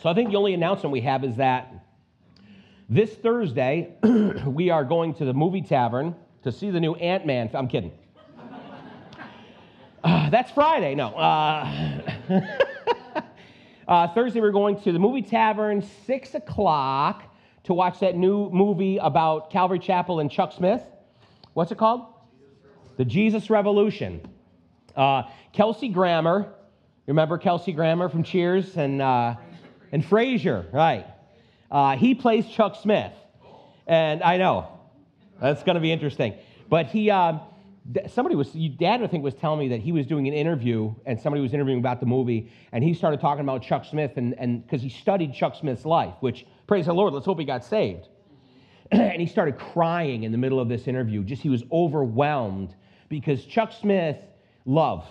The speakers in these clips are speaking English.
So I think the only announcement we have is that this Thursday, we are going to the movie tavern to see the new Ant Man. I'm kidding. Uh, that's Friday. No. Uh, uh, Thursday, we're going to the movie tavern, 6 o'clock, to watch that new movie about Calvary Chapel and Chuck Smith. What's it called? The Jesus Revolution. Uh, Kelsey Grammer, remember Kelsey Grammer from Cheers and, uh, and Frasier, right? Uh, he plays Chuck Smith. And I know, that's going to be interesting. But he, uh, somebody was, dad, I think, was telling me that he was doing an interview and somebody was interviewing about the movie and he started talking about Chuck Smith and because he studied Chuck Smith's life, which, praise the Lord, let's hope he got saved. and he started crying in the middle of this interview. Just he was overwhelmed because Chuck Smith, love.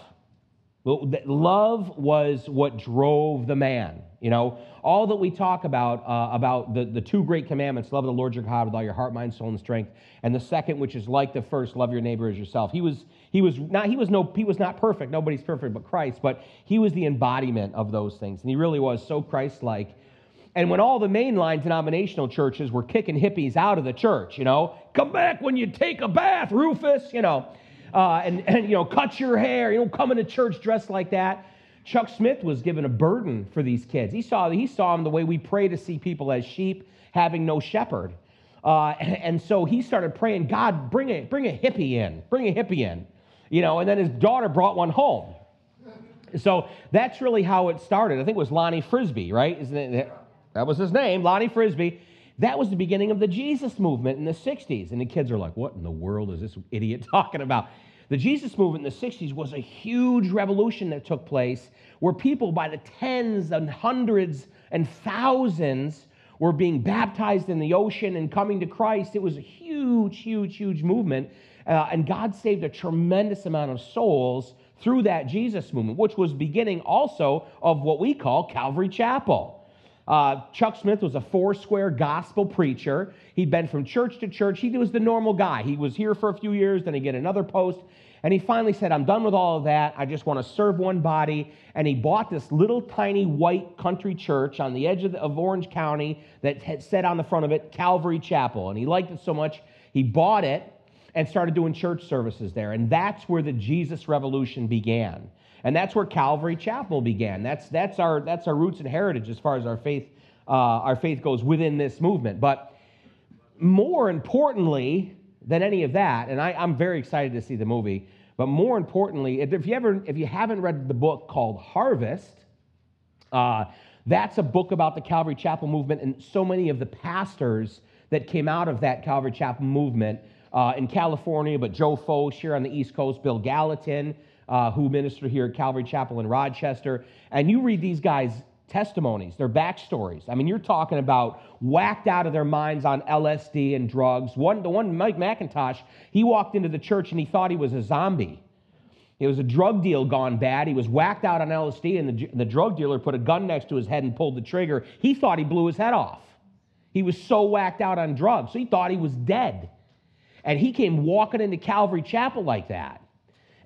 Love was what drove the man. You know, all that we talk about uh, about the, the two great commandments love the lord your god with all your heart mind soul and strength and the second which is like the first love your neighbor as yourself. He was he was not he was no he was not perfect. Nobody's perfect but christ but he was the embodiment of those things and he really was so christ-like. And when all the mainline denominational churches were kicking hippies out of the church you know come back when you take a bath rufus you know uh, and, and you know cut your hair you know come into church dressed like that Chuck Smith was given a burden for these kids. He saw, he saw them the way we pray to see people as sheep having no shepherd. Uh, and so he started praying, God, bring a, bring a hippie in, bring a hippie in. You know, and then his daughter brought one home. So that's really how it started. I think it was Lonnie Frisbee, right? That was his name, Lonnie Frisbee. That was the beginning of the Jesus movement in the 60s. And the kids are like, what in the world is this idiot talking about? The Jesus movement in the 60s was a huge revolution that took place where people by the tens and hundreds and thousands were being baptized in the ocean and coming to Christ. It was a huge, huge, huge movement. Uh, and God saved a tremendous amount of souls through that Jesus movement, which was beginning also of what we call Calvary Chapel. Uh, Chuck Smith was a four square gospel preacher. He'd been from church to church. He was the normal guy. He was here for a few years, then he get another post. And he finally said, I'm done with all of that. I just want to serve one body. And he bought this little tiny white country church on the edge of, the, of Orange County that had said on the front of it, Calvary Chapel. And he liked it so much, he bought it and started doing church services there. And that's where the Jesus Revolution began. And that's where Calvary Chapel began. That's, that's, our, that's our roots and heritage as far as our faith, uh, our faith goes within this movement. But more importantly than any of that, and I, I'm very excited to see the movie, but more importantly, if you, ever, if you haven't read the book called Harvest, uh, that's a book about the Calvary Chapel movement and so many of the pastors that came out of that Calvary Chapel movement uh, in California, but Joe Focht here on the East Coast, Bill Gallatin, uh, who minister here at Calvary Chapel in Rochester. And you read these guys' testimonies, their backstories. I mean, you're talking about whacked out of their minds on LSD and drugs. One, the one, Mike MacIntosh, he walked into the church and he thought he was a zombie. It was a drug deal gone bad. He was whacked out on LSD, and the, the drug dealer put a gun next to his head and pulled the trigger. He thought he blew his head off. He was so whacked out on drugs, he thought he was dead. And he came walking into Calvary Chapel like that.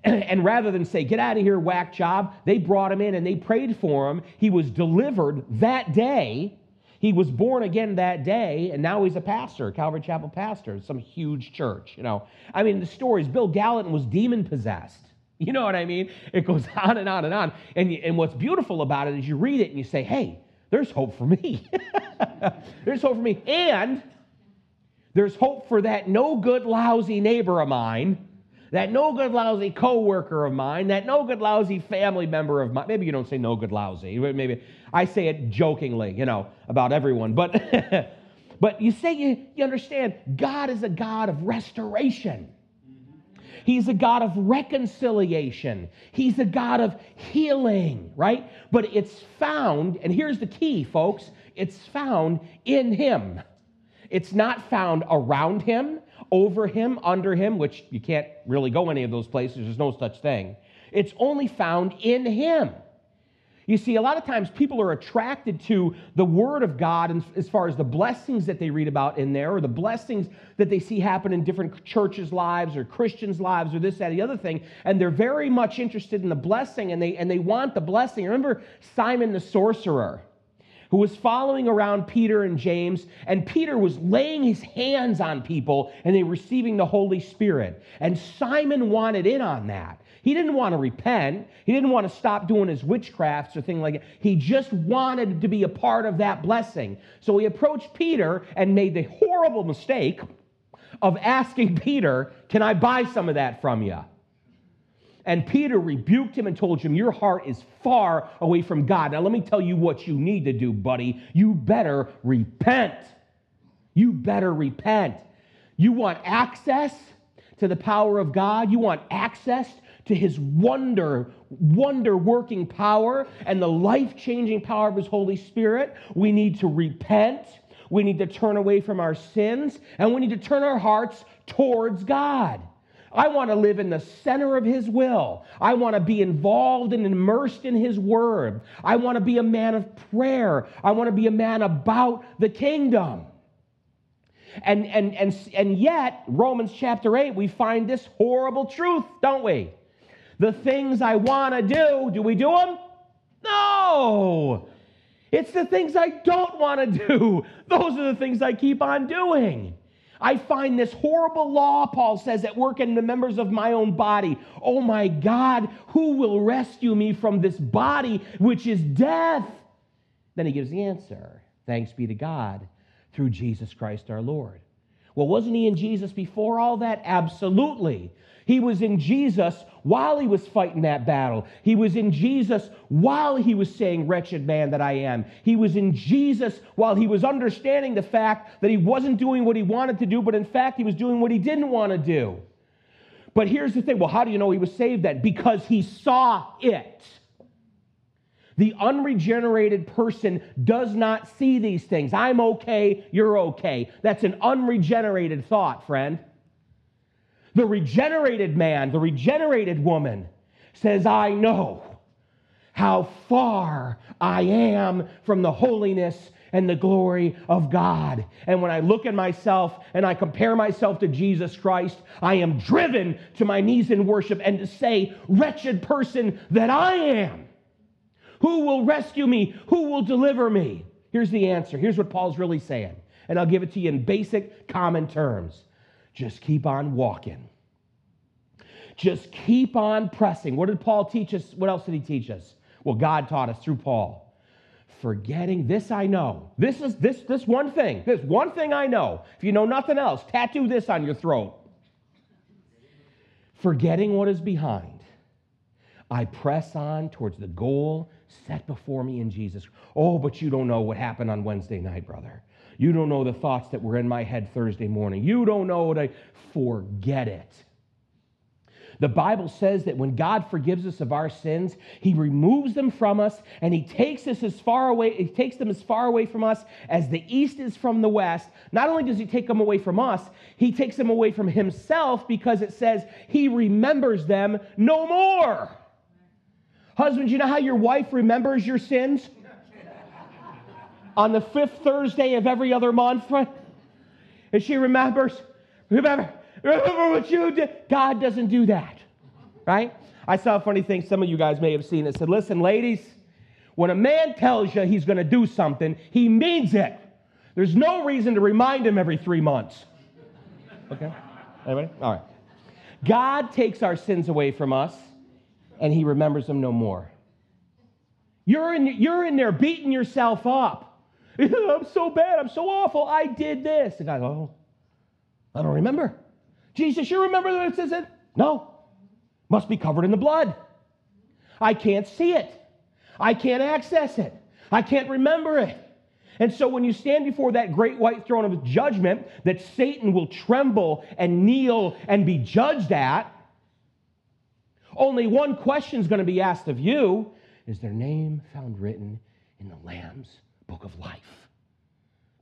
And rather than say, get out of here, whack job, they brought him in and they prayed for him. He was delivered that day. He was born again that day, and now he's a pastor, Calvary Chapel pastor, some huge church, you know. I mean, the stories, Bill Gallatin was demon possessed. You know what I mean? It goes on and on and on. And, and what's beautiful about it is you read it and you say, hey, there's hope for me. there's hope for me. And there's hope for that no good, lousy neighbor of mine that no good lousy coworker of mine, that no good lousy family member of mine. Maybe you don't say no good lousy. Maybe I say it jokingly, you know, about everyone. But but you say you, you understand God is a God of restoration. He's a God of reconciliation. He's a God of healing, right? But it's found, and here's the key, folks it's found in Him. It's not found around Him over him, under him, which you can't really go any of those places, there's no such thing. It's only found in him. You see, a lot of times people are attracted to the Word of God as far as the blessings that they read about in there, or the blessings that they see happen in different churches' lives, or Christians' lives, or this, that, the other thing. And they're very much interested in the blessing, and they, and they want the blessing. Remember Simon the sorcerer? Who was following around Peter and James, and Peter was laying his hands on people and they were receiving the Holy Spirit. And Simon wanted in on that. He didn't want to repent. He didn't want to stop doing his witchcrafts or thing like that. He just wanted to be a part of that blessing. So he approached Peter and made the horrible mistake of asking Peter, Can I buy some of that from you? And Peter rebuked him and told him, Your heart is far away from God. Now, let me tell you what you need to do, buddy. You better repent. You better repent. You want access to the power of God, you want access to his wonder, wonder working power and the life changing power of his Holy Spirit. We need to repent. We need to turn away from our sins and we need to turn our hearts towards God. I want to live in the center of His will. I want to be involved and immersed in His Word. I want to be a man of prayer. I want to be a man about the kingdom. And, and, and, and yet, Romans chapter 8, we find this horrible truth, don't we? The things I want to do, do we do them? No. It's the things I don't want to do. Those are the things I keep on doing. I find this horrible law, Paul says, at work in the members of my own body. Oh my God, who will rescue me from this body which is death? Then he gives the answer Thanks be to God through Jesus Christ our Lord. Well, wasn't he in Jesus before all that? Absolutely. He was in Jesus while he was fighting that battle. He was in Jesus while he was saying, Wretched man that I am. He was in Jesus while he was understanding the fact that he wasn't doing what he wanted to do, but in fact, he was doing what he didn't want to do. But here's the thing well, how do you know he was saved then? Because he saw it. The unregenerated person does not see these things. I'm okay, you're okay. That's an unregenerated thought, friend. The regenerated man, the regenerated woman says, I know how far I am from the holiness and the glory of God. And when I look at myself and I compare myself to Jesus Christ, I am driven to my knees in worship and to say, Wretched person that I am. Who will rescue me? Who will deliver me? Here's the answer. Here's what Paul's really saying. And I'll give it to you in basic, common terms. Just keep on walking. Just keep on pressing. What did Paul teach us? What else did he teach us? Well, God taught us through Paul. Forgetting this I know. This is this this one thing. This one thing I know. If you know nothing else, tattoo this on your throat. Forgetting what is behind. I press on towards the goal set before me in Jesus. Oh, but you don't know what happened on Wednesday night, brother. You don't know the thoughts that were in my head Thursday morning. You don't know what I forget it. The Bible says that when God forgives us of our sins, he removes them from us and he takes us as far away, he takes them as far away from us as the east is from the west. Not only does he take them away from us, he takes them away from himself because it says he remembers them no more. Husbands, you know how your wife remembers your sins? On the fifth Thursday of every other month, right? And she remembers, remember, remember what you did. God doesn't do that, right? I saw a funny thing some of you guys may have seen. It said, listen, ladies, when a man tells you he's going to do something, he means it. There's no reason to remind him every three months. Okay? Anybody? All right. God takes our sins away from us and he remembers them no more. You're in, you're in there beating yourself up. I'm so bad. I'm so awful. I did this. And God, oh, I don't remember. Jesus, you remember that it says it? No. Must be covered in the blood. I can't see it. I can't access it. I can't remember it. And so when you stand before that great white throne of judgment that Satan will tremble and kneel and be judged at, only one question is going to be asked of you Is their name found written in the Lamb's book of life?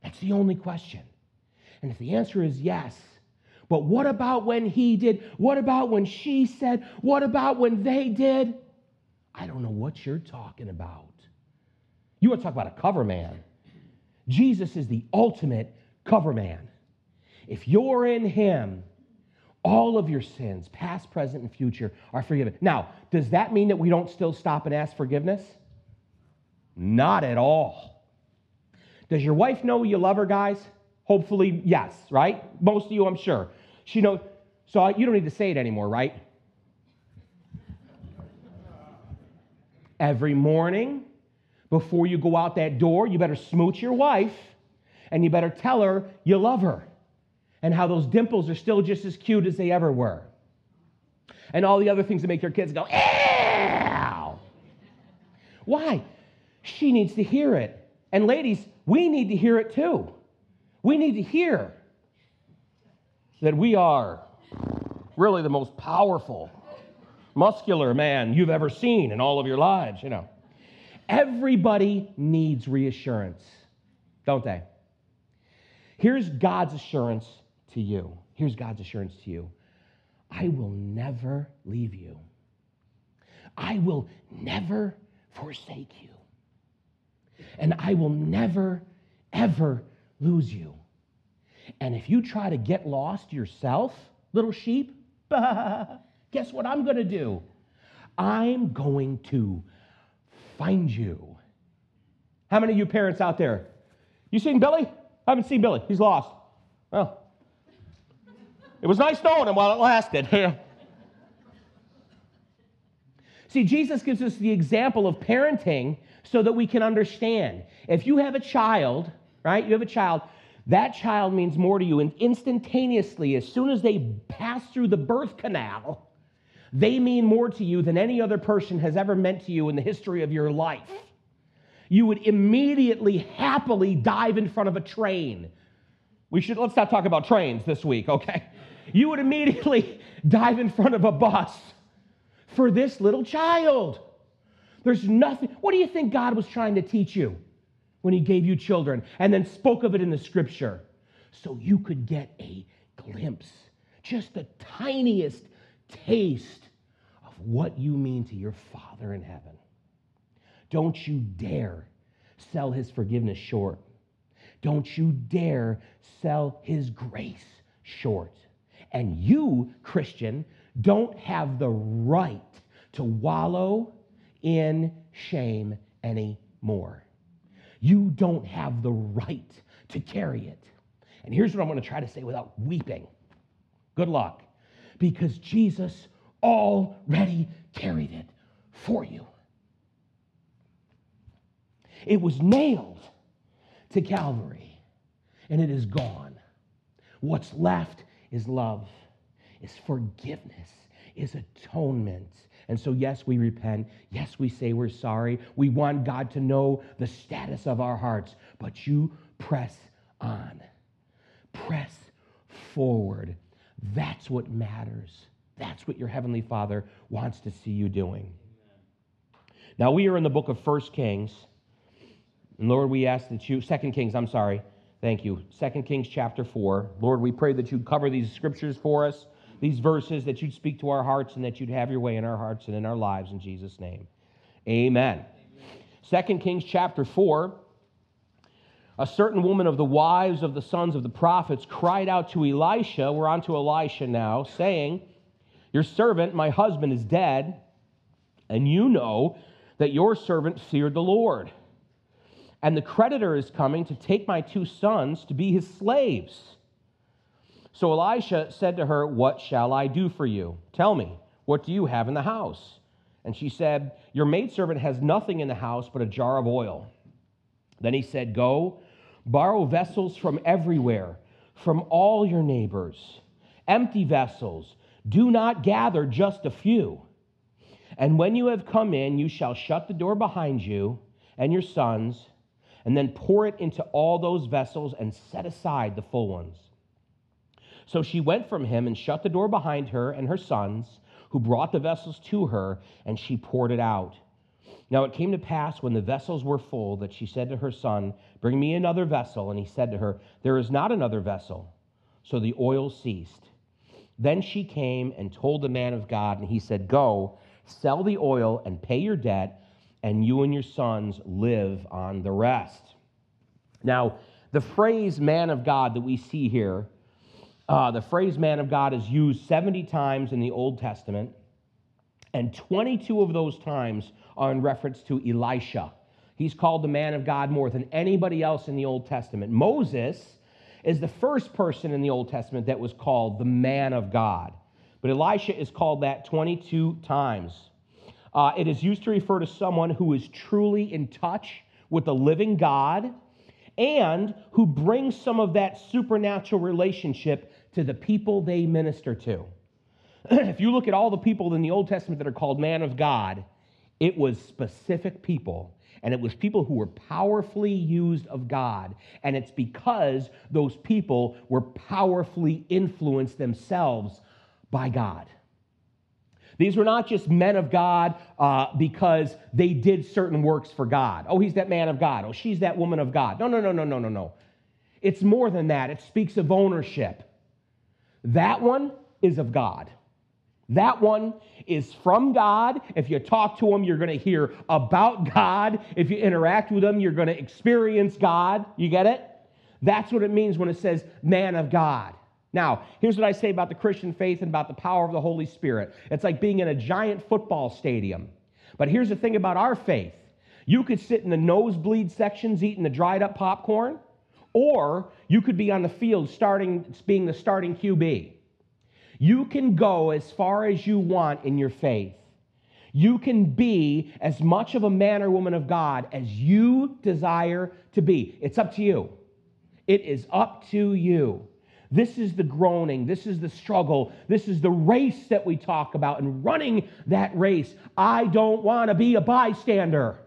That's the only question. And if the answer is yes, but what about when he did? What about when she said? What about when they did? I don't know what you're talking about. You want to talk about a cover man? Jesus is the ultimate cover man. If you're in him, all of your sins, past, present, and future, are forgiven. Now, does that mean that we don't still stop and ask forgiveness? Not at all. Does your wife know you love her, guys? Hopefully, yes, right? Most of you, I'm sure. She knows. So you don't need to say it anymore, right? Every morning, before you go out that door, you better smooch your wife and you better tell her you love her and how those dimples are still just as cute as they ever were. And all the other things that make your kids go, ow. Why? She needs to hear it. And ladies, we need to hear it too. We need to hear that we are really the most powerful, muscular man you've ever seen in all of your lives, you know. Everybody needs reassurance, don't they? Here's God's assurance to you. Here's God's assurance to you I will never leave you, I will never forsake you, and I will never, ever lose you. And if you try to get lost yourself, little sheep, guess what I'm going to do? I'm going to find you. How many of you parents out there? You seen Billy? I haven't seen Billy. He's lost. Well, it was nice knowing him while it lasted. See, Jesus gives us the example of parenting so that we can understand. If you have a child, right? You have a child, that child means more to you. And instantaneously, as soon as they pass through the birth canal, they mean more to you than any other person has ever meant to you in the history of your life. You would immediately, happily dive in front of a train. We should, let's not talk about trains this week, okay? You would immediately dive in front of a bus for this little child. There's nothing, what do you think God was trying to teach you? when he gave you children and then spoke of it in the scripture so you could get a glimpse, just the tiniest taste of what you mean to your Father in heaven. Don't you dare sell his forgiveness short. Don't you dare sell his grace short. And you, Christian, don't have the right to wallow in shame anymore. You don't have the right to carry it. And here's what I'm going to try to say without weeping. Good luck. Because Jesus already carried it for you. It was nailed to Calvary, and it is gone. What's left is love, is forgiveness, is atonement, and so, yes, we repent. Yes, we say we're sorry. We want God to know the status of our hearts. But you press on, press forward. That's what matters. That's what your Heavenly Father wants to see you doing. Now, we are in the book of First Kings. And Lord, we ask that you, Second Kings, I'm sorry. Thank you. Second Kings chapter 4. Lord, we pray that you'd cover these scriptures for us these verses, that you'd speak to our hearts and that you'd have your way in our hearts and in our lives in Jesus' name. Amen. Second Kings chapter 4. A certain woman of the wives of the sons of the prophets cried out to Elisha, we're on to Elisha now, saying, Your servant, my husband, is dead, and you know that your servant feared the Lord. And the creditor is coming to take my two sons to be his slaves. So Elisha said to her, What shall I do for you? Tell me, what do you have in the house? And she said, Your maidservant has nothing in the house but a jar of oil. Then he said, Go, borrow vessels from everywhere, from all your neighbors, empty vessels. Do not gather just a few. And when you have come in, you shall shut the door behind you and your sons, and then pour it into all those vessels and set aside the full ones. So she went from him and shut the door behind her and her sons, who brought the vessels to her, and she poured it out. Now it came to pass when the vessels were full that she said to her son, Bring me another vessel. And he said to her, There is not another vessel. So the oil ceased. Then she came and told the man of God, and he said, Go, sell the oil and pay your debt, and you and your sons live on the rest. Now, the phrase man of God that we see here uh, the phrase man of God is used 70 times in the Old Testament, and 22 of those times are in reference to Elisha. He's called the man of God more than anybody else in the Old Testament. Moses is the first person in the Old Testament that was called the man of God. But Elisha is called that 22 times. Uh, it is used to refer to someone who is truly in touch with the living God and who brings some of that supernatural relationship to the people they minister to. if you look at all the people in the Old Testament that are called man of God, it was specific people. And it was people who were powerfully used of God. And it's because those people were powerfully influenced themselves by God. These were not just men of God uh, because they did certain works for God. Oh, he's that man of God. Oh, she's that woman of God. No, no, no, no, no, no, no. It's more than that. It speaks of ownership. That one is of God. That one is from God. If you talk to them, you're going to hear about God. If you interact with them, you're going to experience God. You get it? That's what it means when it says man of God. Now, here's what I say about the Christian faith and about the power of the Holy Spirit it's like being in a giant football stadium. But here's the thing about our faith you could sit in the nosebleed sections eating the dried up popcorn, or you could be on the field starting, being the starting QB. You can go as far as you want in your faith. You can be as much of a man or woman of God as you desire to be. It's up to you. It is up to you. This is the groaning. This is the struggle. This is the race that we talk about and running that race. I don't want to be a bystander.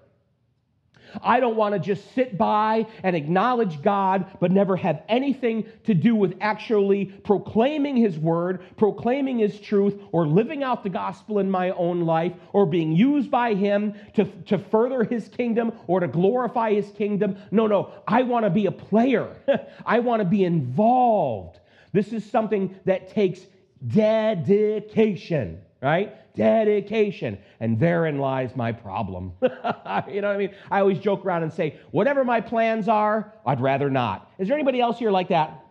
I don't want to just sit by and acknowledge God, but never have anything to do with actually proclaiming His word, proclaiming His truth, or living out the gospel in my own life, or being used by Him to, to further His kingdom or to glorify His kingdom. No, no, I want to be a player, I want to be involved. This is something that takes dedication, right? Dedication. And therein lies my problem. you know what I mean? I always joke around and say, whatever my plans are, I'd rather not. Is there anybody else here like that?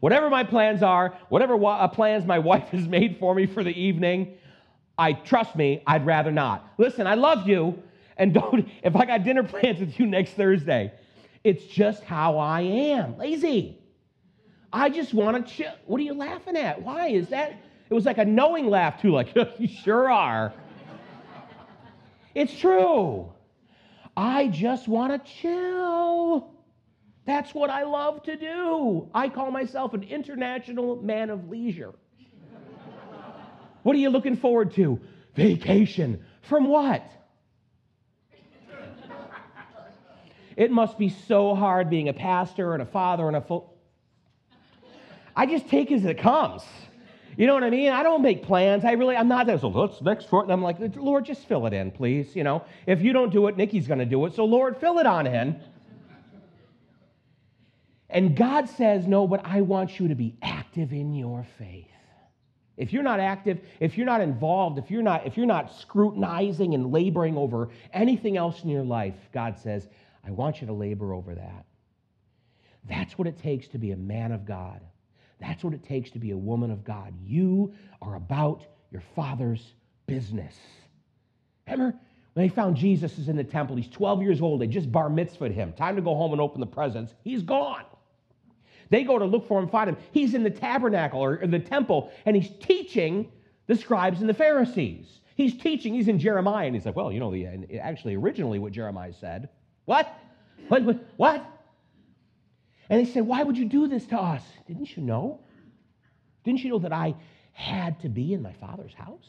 Whatever my plans are, whatever wa- uh, plans my wife has made for me for the evening, I trust me, I'd rather not. Listen, I love you, and don't, if I got dinner plans with you next Thursday, it's just how I am. Lazy. I just want to chill. What are you laughing at? Why is that? It was like a knowing laugh, too, like, you sure are. it's true. I just want to chill. That's what I love to do. I call myself an international man of leisure. what are you looking forward to? Vacation. From what? it must be so hard being a pastor and a father and a full. I just take it as it comes. You know what I mean? I don't make plans. I really, I'm not there. So let's next short. And I'm like, Lord, just fill it in, please. You know, if you don't do it, Nikki's going to do it. So Lord, fill it on in. And God says, no, but I want you to be active in your faith. If you're not active, if you're not involved, if you're not, if you're not scrutinizing and laboring over anything else in your life, God says, I want you to labor over that. That's what it takes to be a man of God. That's what it takes to be a woman of God. You are about your father's business. Remember when they found Jesus is in the temple? He's 12 years old. They just bar mitzvahed him. Time to go home and open the presents. He's gone. They go to look for him, find him. He's in the tabernacle or, the temple, and he's teaching the scribes and the Pharisees. He's teaching. He's in Jeremiah, and he's like, well, you know, the, actually, originally what Jeremiah said. What? What? What? what? And they said, Why would you do this to us? Didn't you know? Didn't you know that I had to be in my father's house?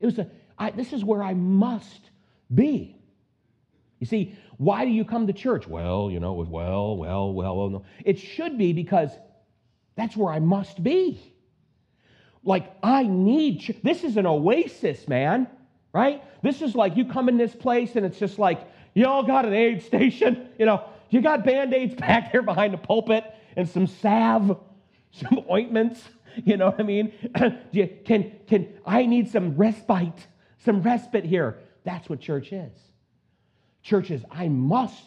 It was a, I, this is where I must be. You see, why do you come to church? Well, you know, well, well, well, well, no. It should be because that's where I must be. Like, I need, ch- this is an oasis, man, right? This is like you come in this place and it's just like, you all got an aid station, you know, you got band aids back there behind the pulpit and some salve, some ointments. You know what I mean? can, can, I need some respite, some respite here. That's what church is. Church is, I must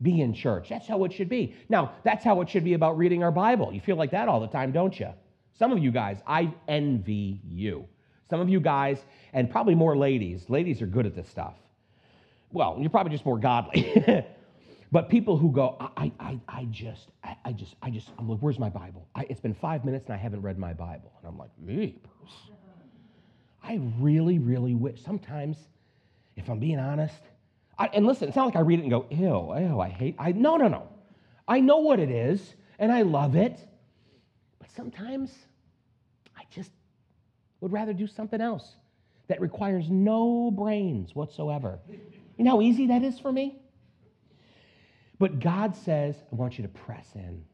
be in church. That's how it should be. Now, that's how it should be about reading our Bible. You feel like that all the time, don't you? Some of you guys, I envy you. Some of you guys, and probably more ladies, ladies are good at this stuff well, you're probably just more godly. but people who go, I, I, I just, I, I just, I just, I'm like, where's my Bible? I, it's been five minutes and I haven't read my Bible. And I'm like, me, Bruce. I really, really wish. Sometimes, if I'm being honest, I, and listen, it's not like I read it and go, ew, ew, I hate. I no, no, no. I know what it is and I love it, but sometimes I just would rather do something else that requires no brains whatsoever. You know how easy that is for me? But God says, I want you to press in.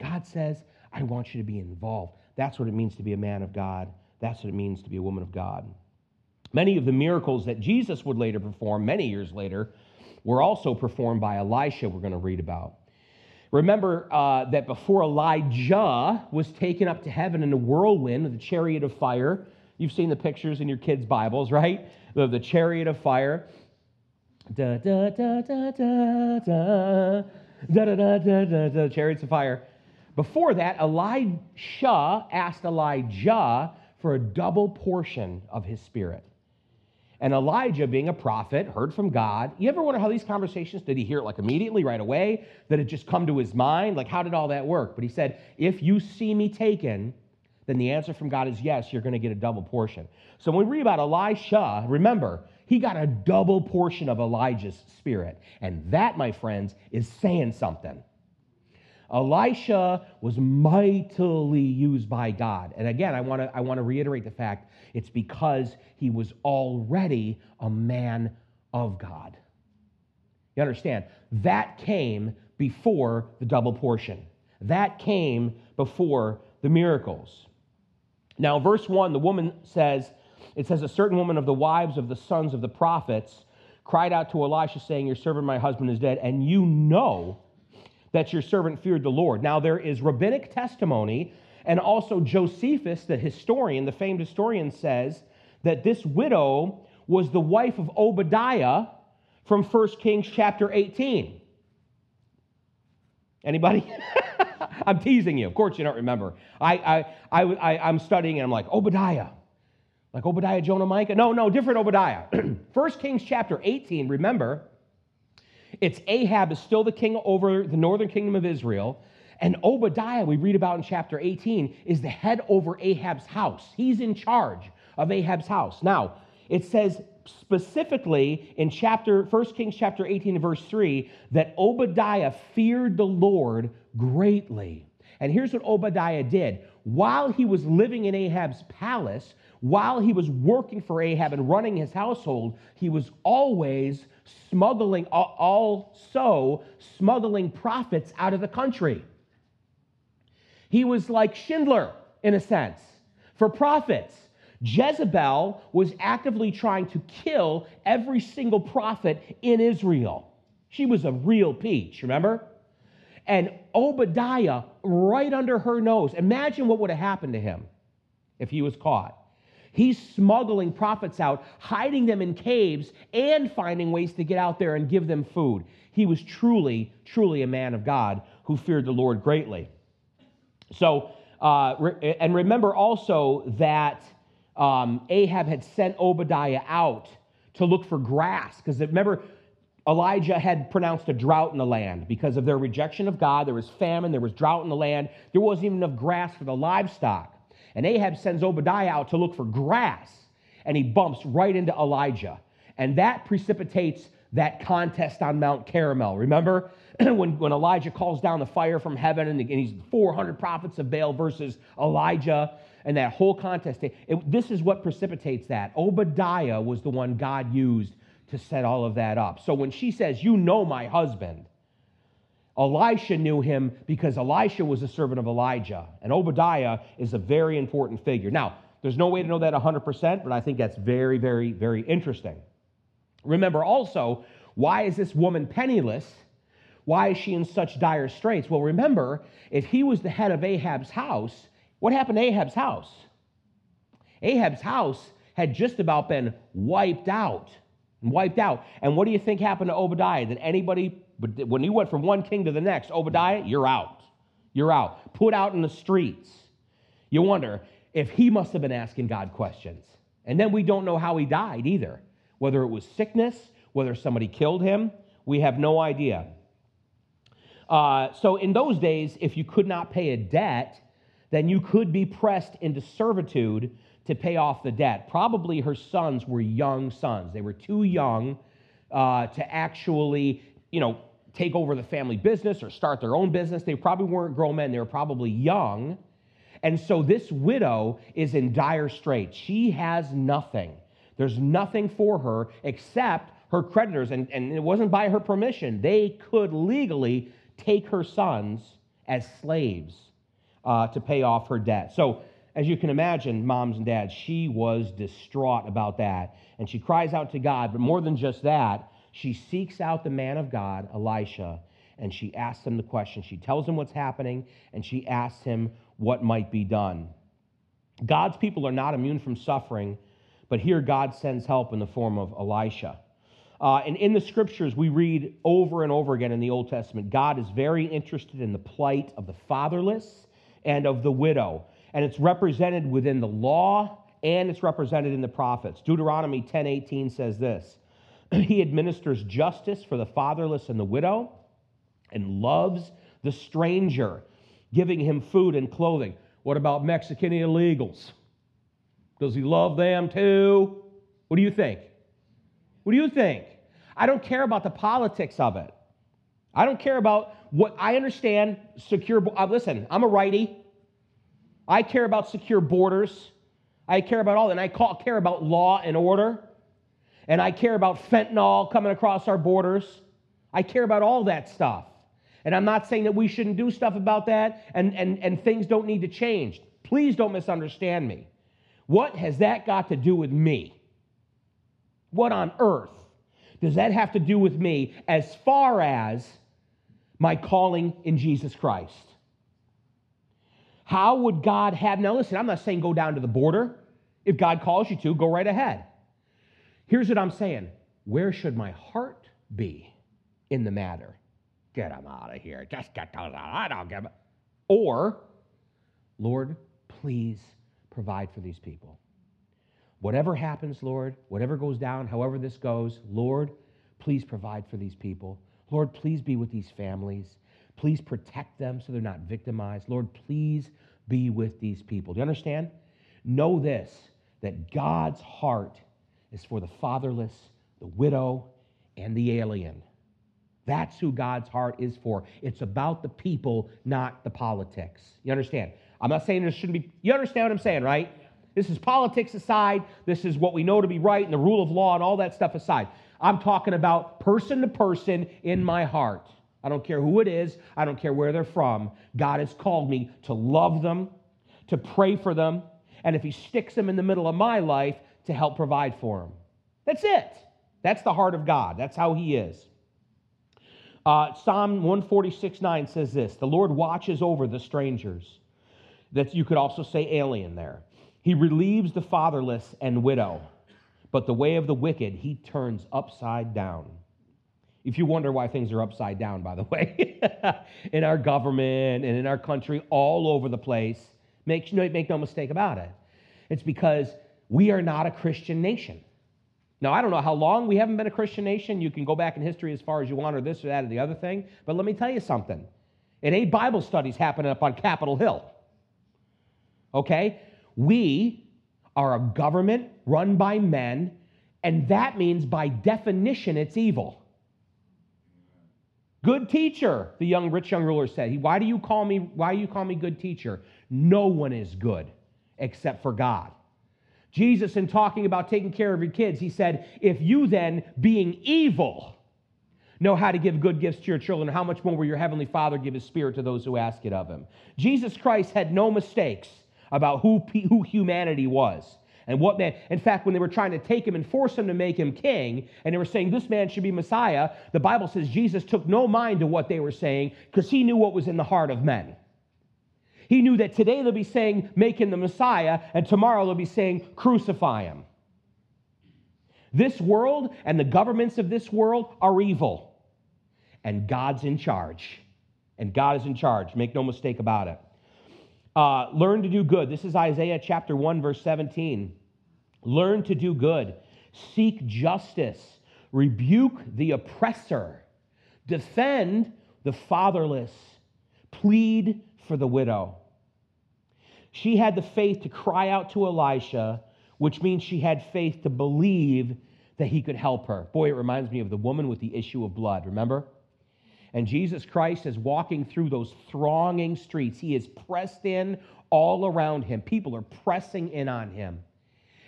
God says, I want you to be involved. That's what it means to be a man of God. That's what it means to be a woman of God. Many of the miracles that Jesus would later perform, many years later, were also performed by Elisha, we're going to read about. Remember uh, that before Elijah was taken up to heaven in a whirlwind with a chariot of fire, you've seen the pictures in your kids' Bibles, right? The, the chariot of fire. Da, da, da, da, da, da, da, da, da, da, da, da, chariots of fire. Before that, Elisha asked Elijah for a double portion of his spirit. And Elijah, being a prophet, heard from God. You ever wonder how these conversations, did he hear it like immediately, right away? Did it just come to his mind? Like, how did all that work? But he said, If you see me taken, then the answer from God is yes, you're going to get a double portion. So when we read about Elisha, remember, he got a double portion of Elijah's spirit. And that, my friends, is saying something. Elisha was mightily used by God. And again, I want to I want to reiterate the fact it's because he was already a man of God. You understand? That came before the double portion. That came before the miracles. Now, verse 1, the woman says, it says, A certain woman of the wives of the sons of the prophets cried out to Elisha, saying, Your servant, my husband, is dead, and you know that your servant feared the Lord. Now, there is rabbinic testimony, and also Josephus, the historian, the famed historian, says that this widow was the wife of Obadiah from 1 Kings chapter 18. Anybody? I'm teasing you. Of course, you don't remember. I, I, I, I, am studying and I'm like, Obadiah. Like Obadiah, Jonah, Micah? No, no, different Obadiah. 1 Kings chapter 18, remember, it's Ahab is still the king over the northern kingdom of Israel. And Obadiah, we read about in chapter 18, is the head over Ahab's house. He's in charge of Ahab's house. Now, it says specifically in chapter 1 Kings chapter 18 verse 3 that Obadiah feared the Lord greatly. And here's what Obadiah did. While he was living in Ahab's palace, while he was working for Ahab and running his household, he was always smuggling, also smuggling prophets out of the country. He was like Schindler, in a sense, for prophets. Jezebel was actively trying to kill every single prophet in Israel. She was a real peach, remember? And Obadiah, right under her nose, imagine what would have happened to him if he was caught. He's smuggling prophets out, hiding them in caves, and finding ways to get out there and give them food. He was truly, truly a man of God who feared the Lord greatly. So, uh, and remember also that um, Ahab had sent Obadiah out to look for grass, because remember, Elijah had pronounced a drought in the land because of their rejection of God. There was famine, there was drought in the land. There wasn't even enough grass for the livestock. And Ahab sends Obadiah out to look for grass, and he bumps right into Elijah. And that precipitates that contest on Mount Carmel. Remember when, when Elijah calls down the fire from heaven and, and he's 400 prophets of Baal versus Elijah and that whole contest? It, this is what precipitates that. Obadiah was the one God used to set all of that up. So when she says, You know my husband, Elisha knew him because Elisha was a servant of Elijah, and Obadiah is a very important figure. Now, there's no way to know that 100%, but I think that's very, very, very interesting. Remember also, why is this woman penniless? Why is she in such dire straits? Well, remember, if he was the head of Ahab's house, what happened to Ahab's house? Ahab's house had just about been wiped out. Wiped out. And what do you think happened to Obadiah? Did anybody but when you went from one king to the next, Obadiah, you're out. You're out. Put out in the streets. You wonder if he must have been asking God questions. And then we don't know how he died either. Whether it was sickness, Whether somebody killed him, we have no idea. Uh, so, in those days, if you could not pay a debt, then you could be pressed into servitude to pay off the debt. Probably her sons were young sons. They were too young uh, to actually, you know, take over the family business or start their own business. They probably weren't grown men, they were probably young. And so this widow is in dire straits. She has nothing. There's nothing for her except her creditors, and, and it wasn't by her permission. They could legally take her sons as slaves uh, to pay off her debt. So, as you can imagine, moms and dads, she was distraught about that. And she cries out to God, but more than just that, she seeks out the man of God, Elisha, and she asks him the question. She tells him what's happening, and she asks him what might be done. God's people are not immune from suffering, but here God sends help in the form of Elisha. Uh, and in the scriptures, we read over and over again in the Old Testament, God is very interested in the plight of the fatherless and of the widow. And it's represented within the law and it's represented in the prophets. Deuteronomy 10:18 says this: He administers justice for the fatherless and the widow and loves the stranger, giving him food and clothing. What about Mexican illegals? Does he love them too? What do you think? What do you think? I don't care about the politics of it. I don't care about what I understand secure. Uh, listen, I'm a righty. I care about secure borders. I care about all that. And I call, care about law and order. And I care about fentanyl coming across our borders. I care about all that stuff. And I'm not saying that we shouldn't do stuff about that and, and, and things don't need to change. Please don't misunderstand me. What has that got to do with me? What on earth does that have to do with me as far as my calling in Jesus Christ? How would God have, now listen, I'm not saying go down to the border. If God calls you to, go right ahead. Here's what I'm saying where should my heart be in the matter? Get them out of here. Just get those out. I don't give a. Or, Lord, please provide for these people. Whatever happens, Lord, whatever goes down, however this goes, Lord, please provide for these people. Lord, please be with these families. Please protect them so they're not victimized. Lord, please be with these people. Do you understand? Know this that God's heart is for the fatherless, the widow, and the alien. That's who God's heart is for. It's about the people, not the politics. You understand? I'm not saying there shouldn't be, you understand what I'm saying, right? This is politics aside. This is what we know to be right and the rule of law and all that stuff aside. I'm talking about person to person in my heart. I don't care who it is, I don't care where they're from. God has called me to love them, to pray for them, and if He sticks them in the middle of my life, to help provide for them. That's it. That's the heart of God. That's how He is. Uh, Psalm 146 9 says this The Lord watches over the strangers. That you could also say alien there. He relieves the fatherless and widow, but the way of the wicked he turns upside down. If you wonder why things are upside down, by the way, in our government and in our country, all over the place, make, make no mistake about it. It's because we are not a Christian nation. Now, I don't know how long we haven't been a Christian nation. You can go back in history as far as you want, or this or that or the other thing. But let me tell you something. It ain't Bible studies happening up on Capitol Hill. Okay? We are a government run by men, and that means by definition it's evil. Good teacher, the young rich young ruler said. Why do you call me why do you call me good teacher? No one is good except for God. Jesus, in talking about taking care of your kids, he said, If you then, being evil, know how to give good gifts to your children, how much more will your heavenly Father give his spirit to those who ask it of him? Jesus Christ had no mistakes about who, who humanity was and what man. In fact, when they were trying to take him and force him to make him king, and they were saying this man should be Messiah, the Bible says Jesus took no mind to what they were saying because he knew what was in the heart of men. He knew that today they'll be saying, make him the Messiah, and tomorrow they'll be saying, crucify him. This world and the governments of this world are evil, and God's in charge. And God is in charge. Make no mistake about it. Uh, learn to do good. This is Isaiah chapter 1, verse 17. Learn to do good. Seek justice. rebuke the oppressor, defend the fatherless, plead for the widow. She had the faith to cry out to Elisha, which means she had faith to believe that he could help her. Boy, it reminds me of the woman with the issue of blood, remember? And Jesus Christ is walking through those thronging streets. He is pressed in all around him. People are pressing in on him.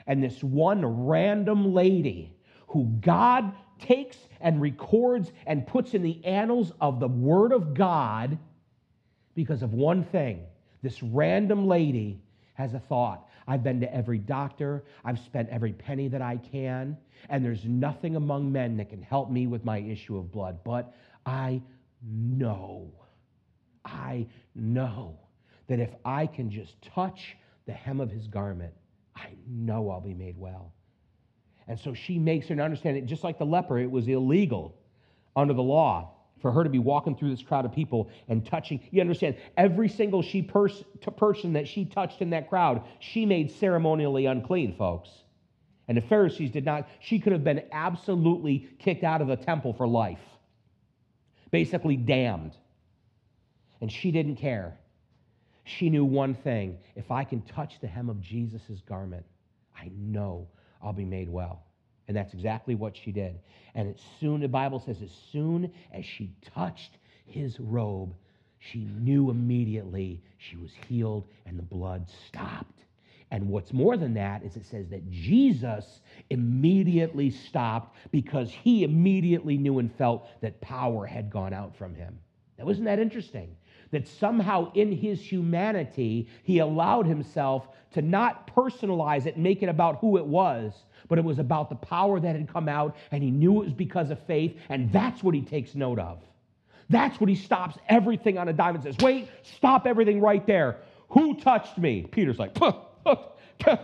And this one random lady who God takes and records and puts in the annals of the Word of God because of one thing. This random lady has a thought. I've been to every doctor, I've spent every penny that I can, and there's nothing among men that can help me with my issue of blood. But I know, I know that if I can just touch the hem of his garment, I know I'll be made well. And so she makes her understand it, just like the leper, it was illegal under the law for her to be walking through this crowd of people and touching. You understand, every single she pers- person that she touched in that crowd, she made ceremonially unclean, folks. And the Pharisees did not, she could have been absolutely kicked out of the temple for life, basically damned. And she didn't care. She knew one thing if I can touch the hem of Jesus' garment, I know I'll be made well. And that's exactly what she did. And as soon, the Bible says, as soon as she touched his robe, she knew immediately she was healed and the blood stopped. And what's more than that is it says that Jesus immediately stopped because he immediately knew and felt that power had gone out from him. Now, isn't that interesting? That somehow in his humanity, he allowed himself to not personalize it make it about who it was, but it was about the power that had come out, and he knew it was because of faith, and that's what he takes note of. That's what he stops everything on a dime and says, Wait, stop everything right there. Who touched me? Peter's like, puh, puh, puh,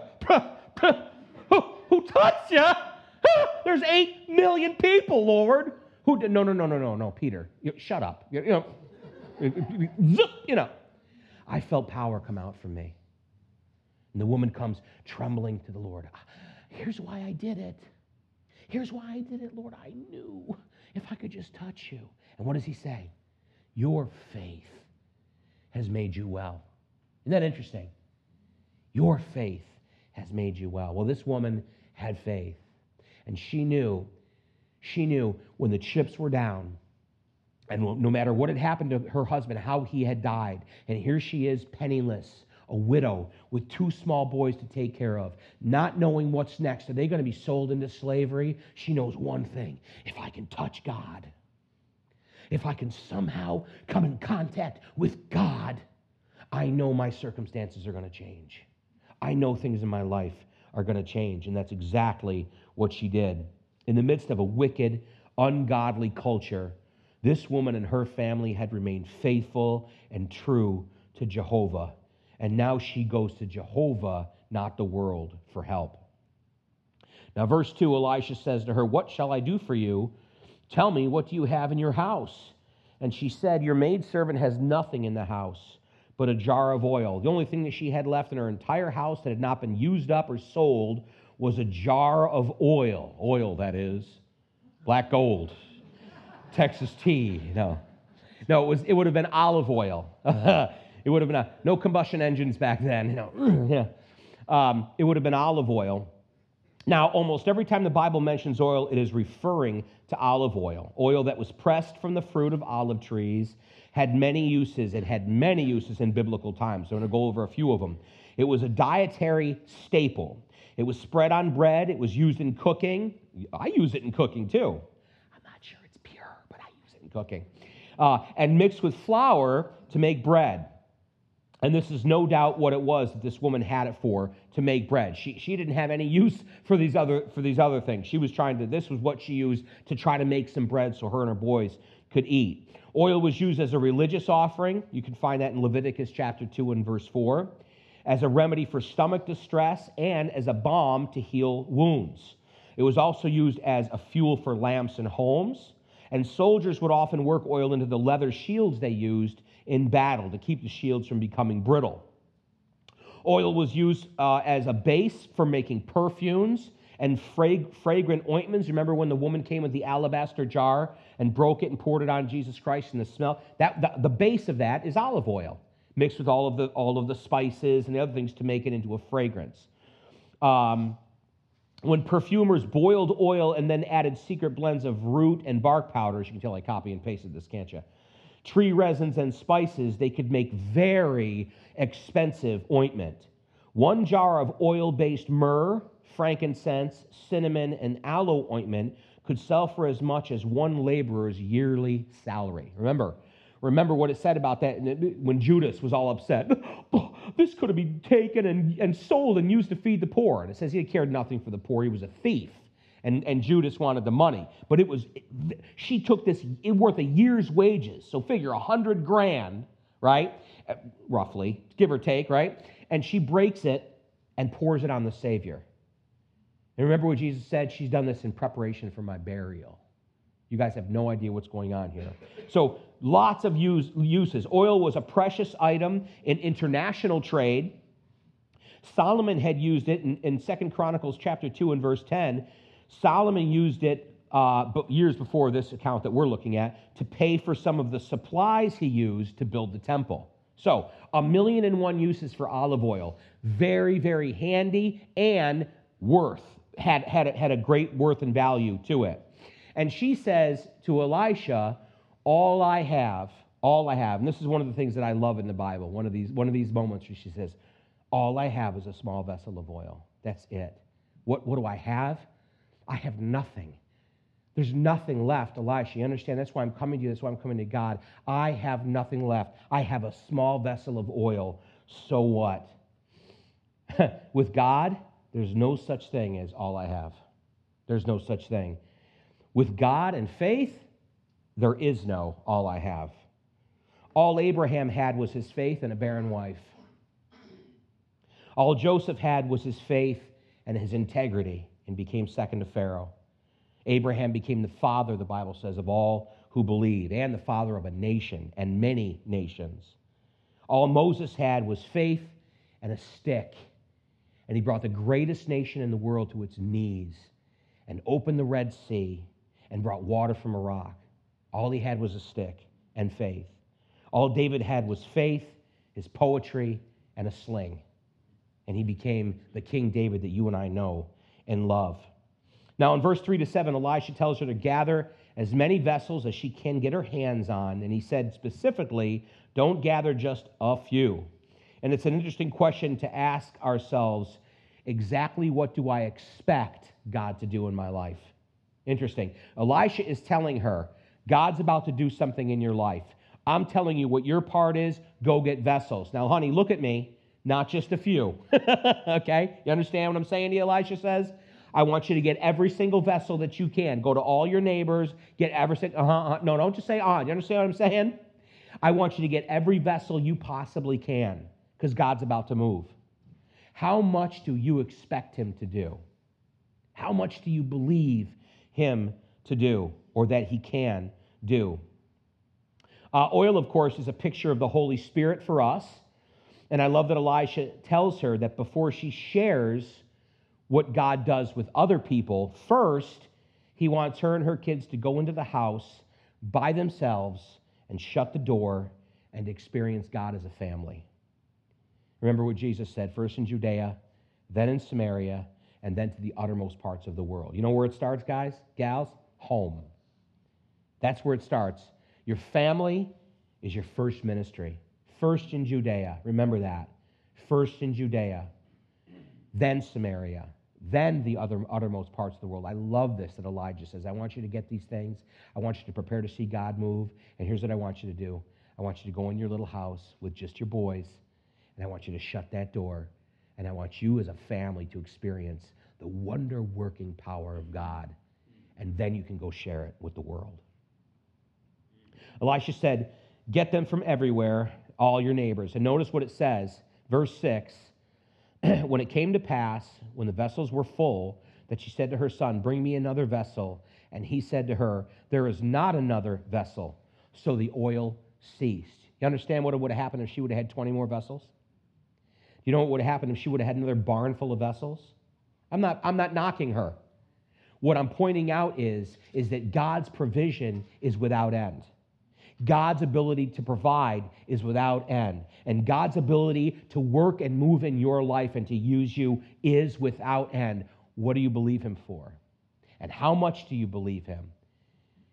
Who touched you? There's eight million people, Lord. Who did? No, no, no, no, no, no, Peter. You, shut up. You, you know, you know. I felt power come out from me. And the woman comes trembling to the Lord. Ah, here's why I did it. Here's why I did it, Lord. I knew if I could just touch you. And what does he say? Your faith has made you well. Isn't that interesting? Your faith has made you well. Well, this woman had faith. And she knew, she knew when the chips were down, and no matter what had happened to her husband, how he had died, and here she is penniless, a widow with two small boys to take care of, not knowing what's next. Are they going to be sold into slavery? She knows one thing if I can touch God, if I can somehow come in contact with God, I know my circumstances are going to change. I know things in my life are going to change. And that's exactly what she did. In the midst of a wicked, ungodly culture, this woman and her family had remained faithful and true to Jehovah. And now she goes to Jehovah, not the world, for help. Now, verse 2 Elisha says to her, What shall I do for you? Tell me, what do you have in your house? And she said, Your maidservant has nothing in the house but a jar of oil. The only thing that she had left in her entire house that had not been used up or sold was a jar of oil. Oil, that is. Black gold. Texas tea. No, no, it was. It would have been olive oil. it would have been a, no combustion engines back then. You know. Um, it would have been olive oil. Now, almost every time the Bible mentions oil, it is referring to olive oil. Oil that was pressed from the fruit of olive trees had many uses. It had many uses in biblical times. So I'm going to go over a few of them. It was a dietary staple. It was spread on bread. It was used in cooking. I use it in cooking too cooking, uh, and mixed with flour to make bread. And this is no doubt what it was that this woman had it for to make bread. She, she didn't have any use for these, other, for these other things. She was trying to, this was what she used to try to make some bread so her and her boys could eat. Oil was used as a religious offering. You can find that in Leviticus chapter 2 and verse 4, as a remedy for stomach distress and as a balm to heal wounds. It was also used as a fuel for lamps and homes and soldiers would often work oil into the leather shields they used in battle to keep the shields from becoming brittle. Oil was used uh, as a base for making perfumes and frag- fragrant ointments. Remember when the woman came with the alabaster jar and broke it and poured it on Jesus Christ and the smell? That, the, the base of that is olive oil mixed with all of the, all of the spices and the other things to make it into a fragrance. Um, when perfumers boiled oil and then added secret blends of root and bark powders, you can tell I copy and pasted this, can't you? Tree resins and spices, they could make very expensive ointment. One jar of oil based myrrh, frankincense, cinnamon, and aloe ointment could sell for as much as one laborer's yearly salary. Remember, remember what it said about that when Judas was all upset. Oh, this could have been taken and, and sold and used to feed the poor. And it says he cared nothing for the poor, he was a thief. And, and Judas wanted the money. But it was, she took this it worth a year's wages. So figure a hundred grand, right? Uh, roughly, give or take, right? And she breaks it and pours it on the Savior. And remember what Jesus said? She's done this in preparation for my burial. You guys have no idea what's going on here. So, lots of use, uses. Oil was a precious item in international trade. Solomon had used it in, in 2 Chronicles chapter 2 and verse 10. Solomon used it uh, years before this account that we're looking at to pay for some of the supplies he used to build the temple. So, a million and one uses for olive oil. Very, very handy and worth, had, had, had a great worth and value to it. And she says to Elisha, All I have, all I have, and this is one of the things that I love in the Bible, one of these, one of these moments where she says, All I have is a small vessel of oil. That's it. What, what do I have? I have nothing. There's nothing left, Elisha. You understand? That's why I'm coming to you. That's why I'm coming to God. I have nothing left. I have a small vessel of oil. So what? With God, there's no such thing as all I have. There's no such thing. With God and faith, there is no all I have. All Abraham had was his faith and a barren wife. All Joseph had was his faith and his integrity and became second to Pharaoh. Abraham became the father, the Bible says, of all who believe, and the father of a nation and many nations. All Moses had was faith and a stick, and he brought the greatest nation in the world to its knees and opened the Red Sea and brought water from a rock. All he had was a stick and faith. All David had was faith, his poetry, and a sling. And he became the King David that you and I know and love. Now, in verse 3 to 7, Elisha tells her to gather as many vessels as she can get her hands on. And he said specifically, don't gather just a few. And it's an interesting question to ask ourselves exactly what do I expect God to do in my life? Interesting. Elisha is telling her, God's about to do something in your life. I'm telling you what your part is, go get vessels. Now, honey, look at me, not just a few. okay? You understand what I'm saying to you, Elisha says? I want you to get every single vessel that you can. Go to all your neighbors, get every single, uh-huh, uh-huh. No, don't just say on. You understand what I'm saying? I want you to get every vessel you possibly can because God's about to move. How much do you expect Him to do? How much do you believe him to do or that he can do. Uh, oil, of course, is a picture of the Holy Spirit for us. And I love that Elisha tells her that before she shares what God does with other people, first, he wants her and her kids to go into the house by themselves and shut the door and experience God as a family. Remember what Jesus said first in Judea, then in Samaria, and then to the uttermost parts of the world. You know where it starts, guys, gals? Home. That's where it starts. Your family is your first ministry. First in Judea. Remember that. First in Judea, then Samaria, then the other uttermost parts of the world. I love this that Elijah says. I want you to get these things. I want you to prepare to see God move. And here's what I want you to do I want you to go in your little house with just your boys, and I want you to shut that door and I want you as a family to experience the wonder working power of God. And then you can go share it with the world. Elisha said, Get them from everywhere, all your neighbors. And notice what it says, verse 6 When it came to pass, when the vessels were full, that she said to her son, Bring me another vessel. And he said to her, There is not another vessel. So the oil ceased. You understand what would have happened if she would have had 20 more vessels? You know what would have happened if she would have had another barn full of vessels? I'm not, I'm not knocking her. What I'm pointing out is, is that God's provision is without end. God's ability to provide is without end. And God's ability to work and move in your life and to use you is without end. What do you believe Him for? And how much do you believe Him?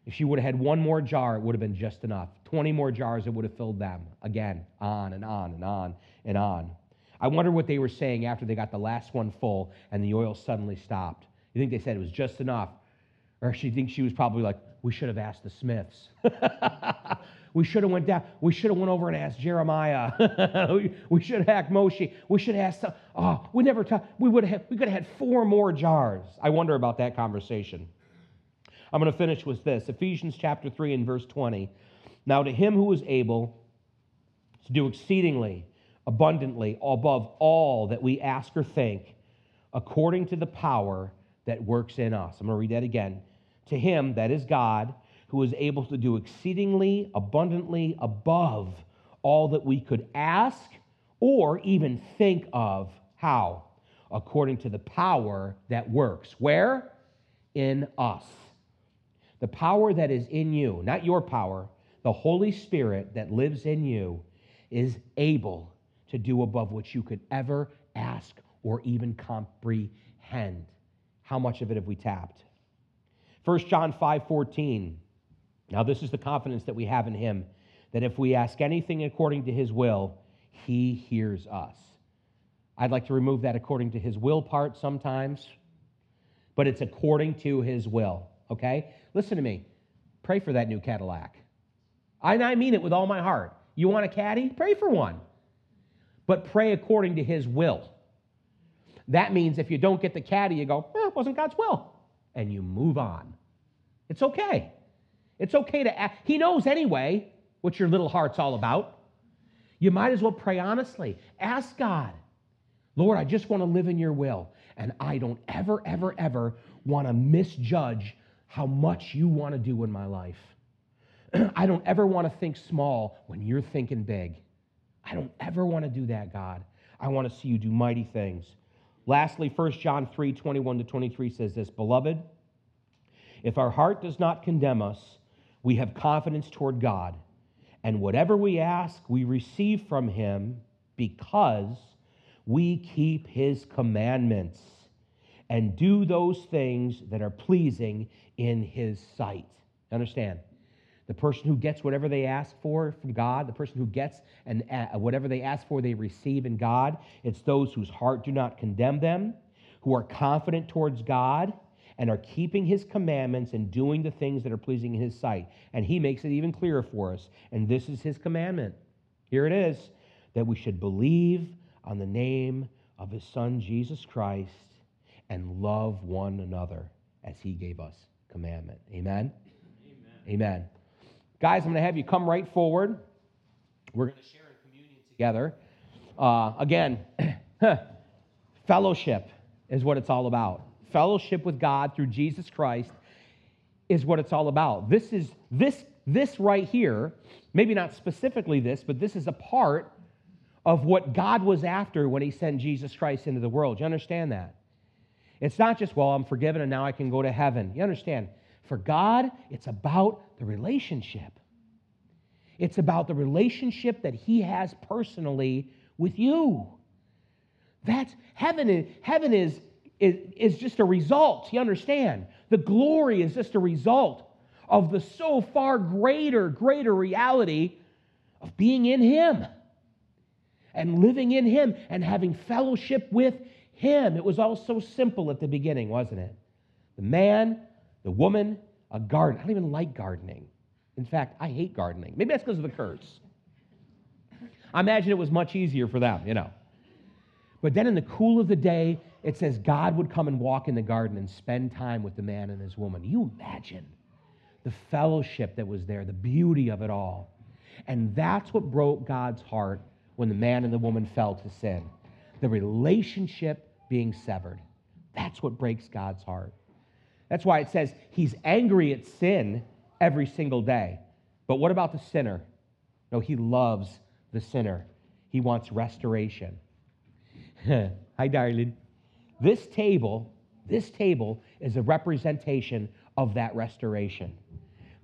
If she would have had one more jar, it would have been just enough. 20 more jars, it would have filled them. Again, on and on and on and on. I wonder what they were saying after they got the last one full and the oil suddenly stopped. You think they said it was just enough? Or she thinks she was probably like, we should have asked the Smiths. we should have went down. We should have went over and asked Jeremiah. we, should have asked Moshe. We should have asked. Some, oh, we never. Ta- we would have. We could have had four more jars. I wonder about that conversation. I'm going to finish with this Ephesians chapter 3 and verse 20. Now, to him who is able to do exceedingly abundantly above all that we ask or think, according to the power that works in us. I'm going to read that again. To him, that is God, who is able to do exceedingly abundantly above all that we could ask or even think of. How? According to the power that works. Where? In us. The power that is in you, not your power, the Holy Spirit that lives in you is able to do above what you could ever ask or even comprehend. How much of it have we tapped? 1 John 5 14. Now, this is the confidence that we have in him that if we ask anything according to his will, he hears us. I'd like to remove that according to his will part sometimes, but it's according to his will, okay? Listen to me. Pray for that new Cadillac. I, I mean it with all my heart. You want a caddy? Pray for one. But pray according to his will. That means if you don't get the caddy, you go, eh, it wasn't God's will. And you move on. It's okay. It's okay to ask. He knows anyway what your little heart's all about. You might as well pray honestly. Ask God, Lord, I just want to live in your will. And I don't ever, ever, ever want to misjudge how much you want to do in my life. I don't ever want to think small when you're thinking big. I don't ever want to do that, God. I want to see you do mighty things. Lastly, 1 John 3 21 to 23 says this Beloved, if our heart does not condemn us, we have confidence toward God, and whatever we ask, we receive from him because we keep his commandments and do those things that are pleasing in his sight. Understand? The person who gets whatever they ask for from God, the person who gets and uh, whatever they ask for, they receive in God. It's those whose heart do not condemn them, who are confident towards God and are keeping his commandments and doing the things that are pleasing in his sight. And he makes it even clearer for us. And this is his commandment. Here it is that we should believe on the name of his son Jesus Christ and love one another as he gave us commandment. Amen. Amen. Amen. Guys, I'm going to have you come right forward. We're going to share in communion together. Uh, again, fellowship is what it's all about. Fellowship with God through Jesus Christ is what it's all about. This is this this right here, maybe not specifically this, but this is a part of what God was after when he sent Jesus Christ into the world. You understand that? It's not just, well, I'm forgiven and now I can go to heaven. You understand? For God, it's about the relationship. It's about the relationship that He has personally with you. That's heaven. Is, heaven is, is, is just a result. You understand? The glory is just a result of the so far greater, greater reality of being in Him and living in Him and having fellowship with Him. It was all so simple at the beginning, wasn't it? The man the woman, a garden. I don't even like gardening. In fact, I hate gardening. Maybe that's because of the curse. I imagine it was much easier for them, you know. But then in the cool of the day, it says God would come and walk in the garden and spend time with the man and his woman. You imagine the fellowship that was there, the beauty of it all. And that's what broke God's heart when the man and the woman fell to sin. The relationship being severed. That's what breaks God's heart. That's why it says he's angry at sin every single day. But what about the sinner? No, he loves the sinner. He wants restoration. Hi, darling. This table, this table is a representation of that restoration.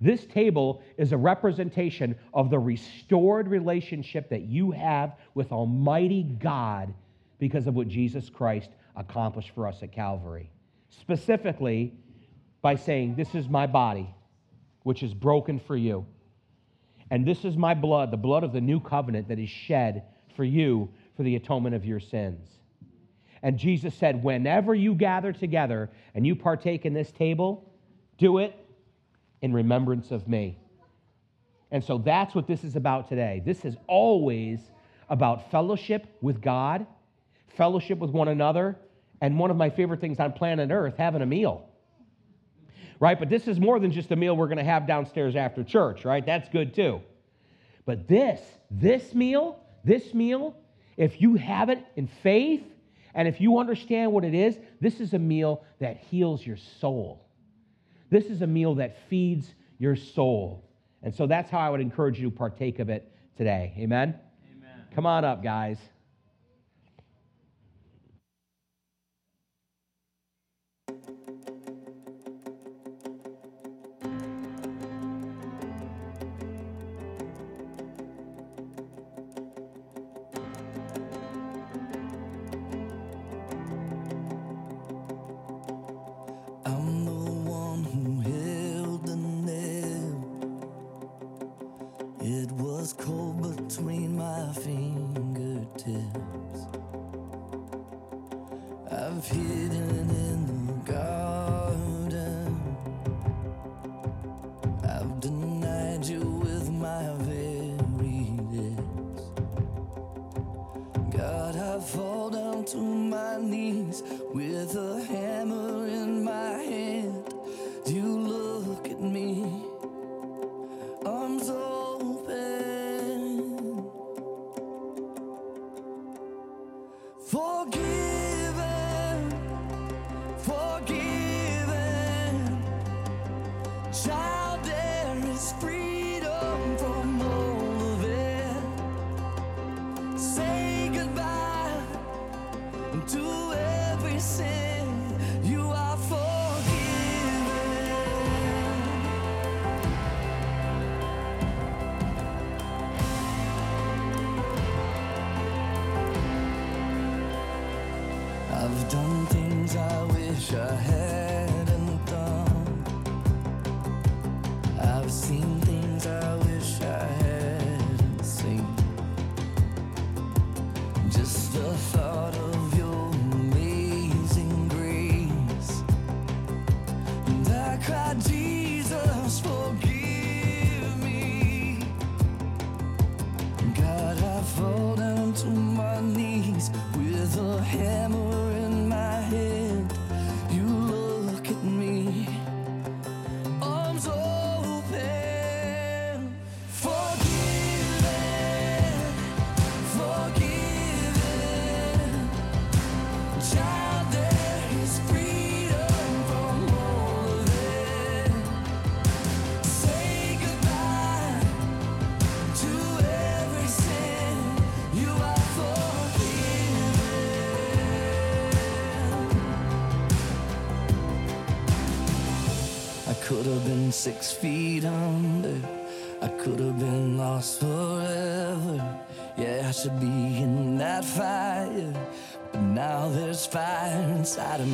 This table is a representation of the restored relationship that you have with Almighty God because of what Jesus Christ accomplished for us at Calvary. Specifically, by saying, This is my body, which is broken for you. And this is my blood, the blood of the new covenant that is shed for you for the atonement of your sins. And Jesus said, Whenever you gather together and you partake in this table, do it in remembrance of me. And so that's what this is about today. This is always about fellowship with God, fellowship with one another, and one of my favorite things on planet Earth, having a meal. Right? But this is more than just a meal we're going to have downstairs after church, right? That's good too. But this, this meal, this meal, if you have it in faith and if you understand what it is, this is a meal that heals your soul. This is a meal that feeds your soul. And so that's how I would encourage you to partake of it today. Amen? Amen. Come on up, guys. say goodbye to every sin. Six feet under. I could have been lost forever. Yeah, I should be in that fire. But now there's fire inside of me.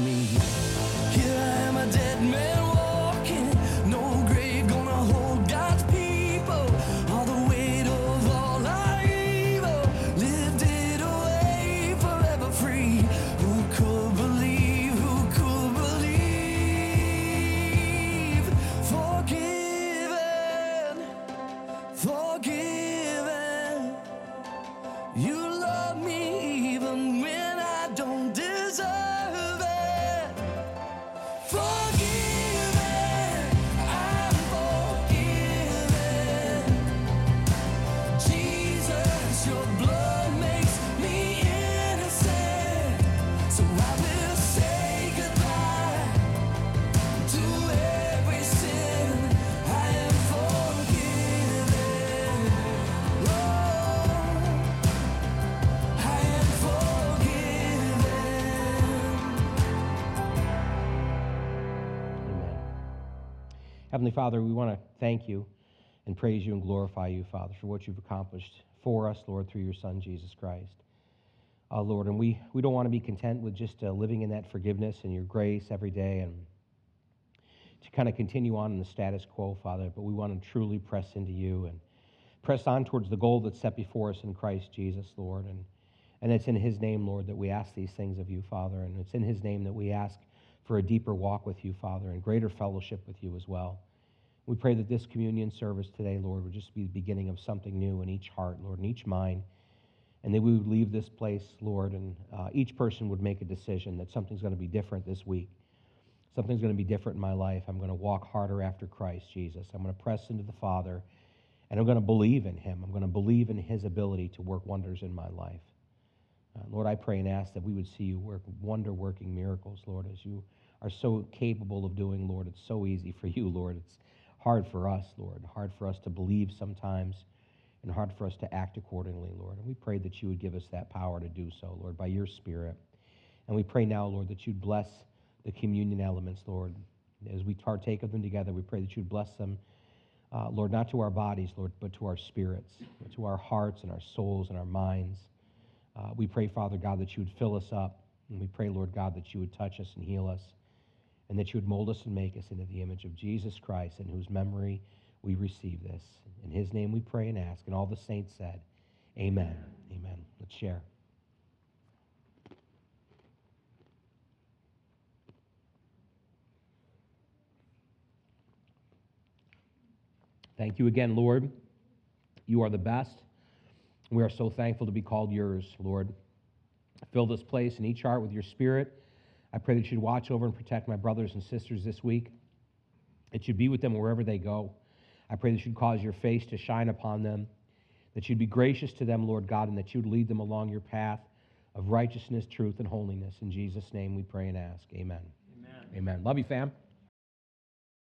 Heavenly Father, we want to thank you and praise you and glorify you, Father, for what you've accomplished for us, Lord, through your Son, Jesus Christ. Uh, Lord, and we, we don't want to be content with just uh, living in that forgiveness and your grace every day and to kind of continue on in the status quo, Father, but we want to truly press into you and press on towards the goal that's set before us in Christ Jesus, Lord. And, and it's in his name, Lord, that we ask these things of you, Father. And it's in his name that we ask for a deeper walk with you, Father, and greater fellowship with you as well. We pray that this communion service today, Lord, would just be the beginning of something new in each heart, Lord, in each mind. And that we would leave this place, Lord, and uh, each person would make a decision that something's going to be different this week. Something's going to be different in my life. I'm going to walk harder after Christ Jesus. I'm going to press into the Father, and I'm going to believe in Him. I'm going to believe in His ability to work wonders in my life. Uh, Lord, I pray and ask that we would see you work wonder working miracles, Lord, as you are so capable of doing, Lord. It's so easy for you, Lord. It's hard for us, Lord. Hard for us to believe sometimes, and hard for us to act accordingly, Lord. And we pray that you would give us that power to do so, Lord, by your Spirit. And we pray now, Lord, that you'd bless the communion elements, Lord. As we partake of them together, we pray that you'd bless them, uh, Lord, not to our bodies, Lord, but to our spirits, to our hearts and our souls and our minds. Uh, we pray, Father God, that you would fill us up. And we pray, Lord God, that you would touch us and heal us, and that you would mold us and make us into the image of Jesus Christ, in whose memory we receive this. In his name we pray and ask. And all the saints said, Amen. Amen. Let's share. Thank you again, Lord. You are the best. We are so thankful to be called yours, Lord. Fill this place and each heart with your spirit. I pray that you'd watch over and protect my brothers and sisters this week, that you'd be with them wherever they go. I pray that you'd cause your face to shine upon them, that you'd be gracious to them, Lord God, and that you'd lead them along your path of righteousness, truth, and holiness. In Jesus' name we pray and ask. Amen. Amen. Amen. Love you, fam.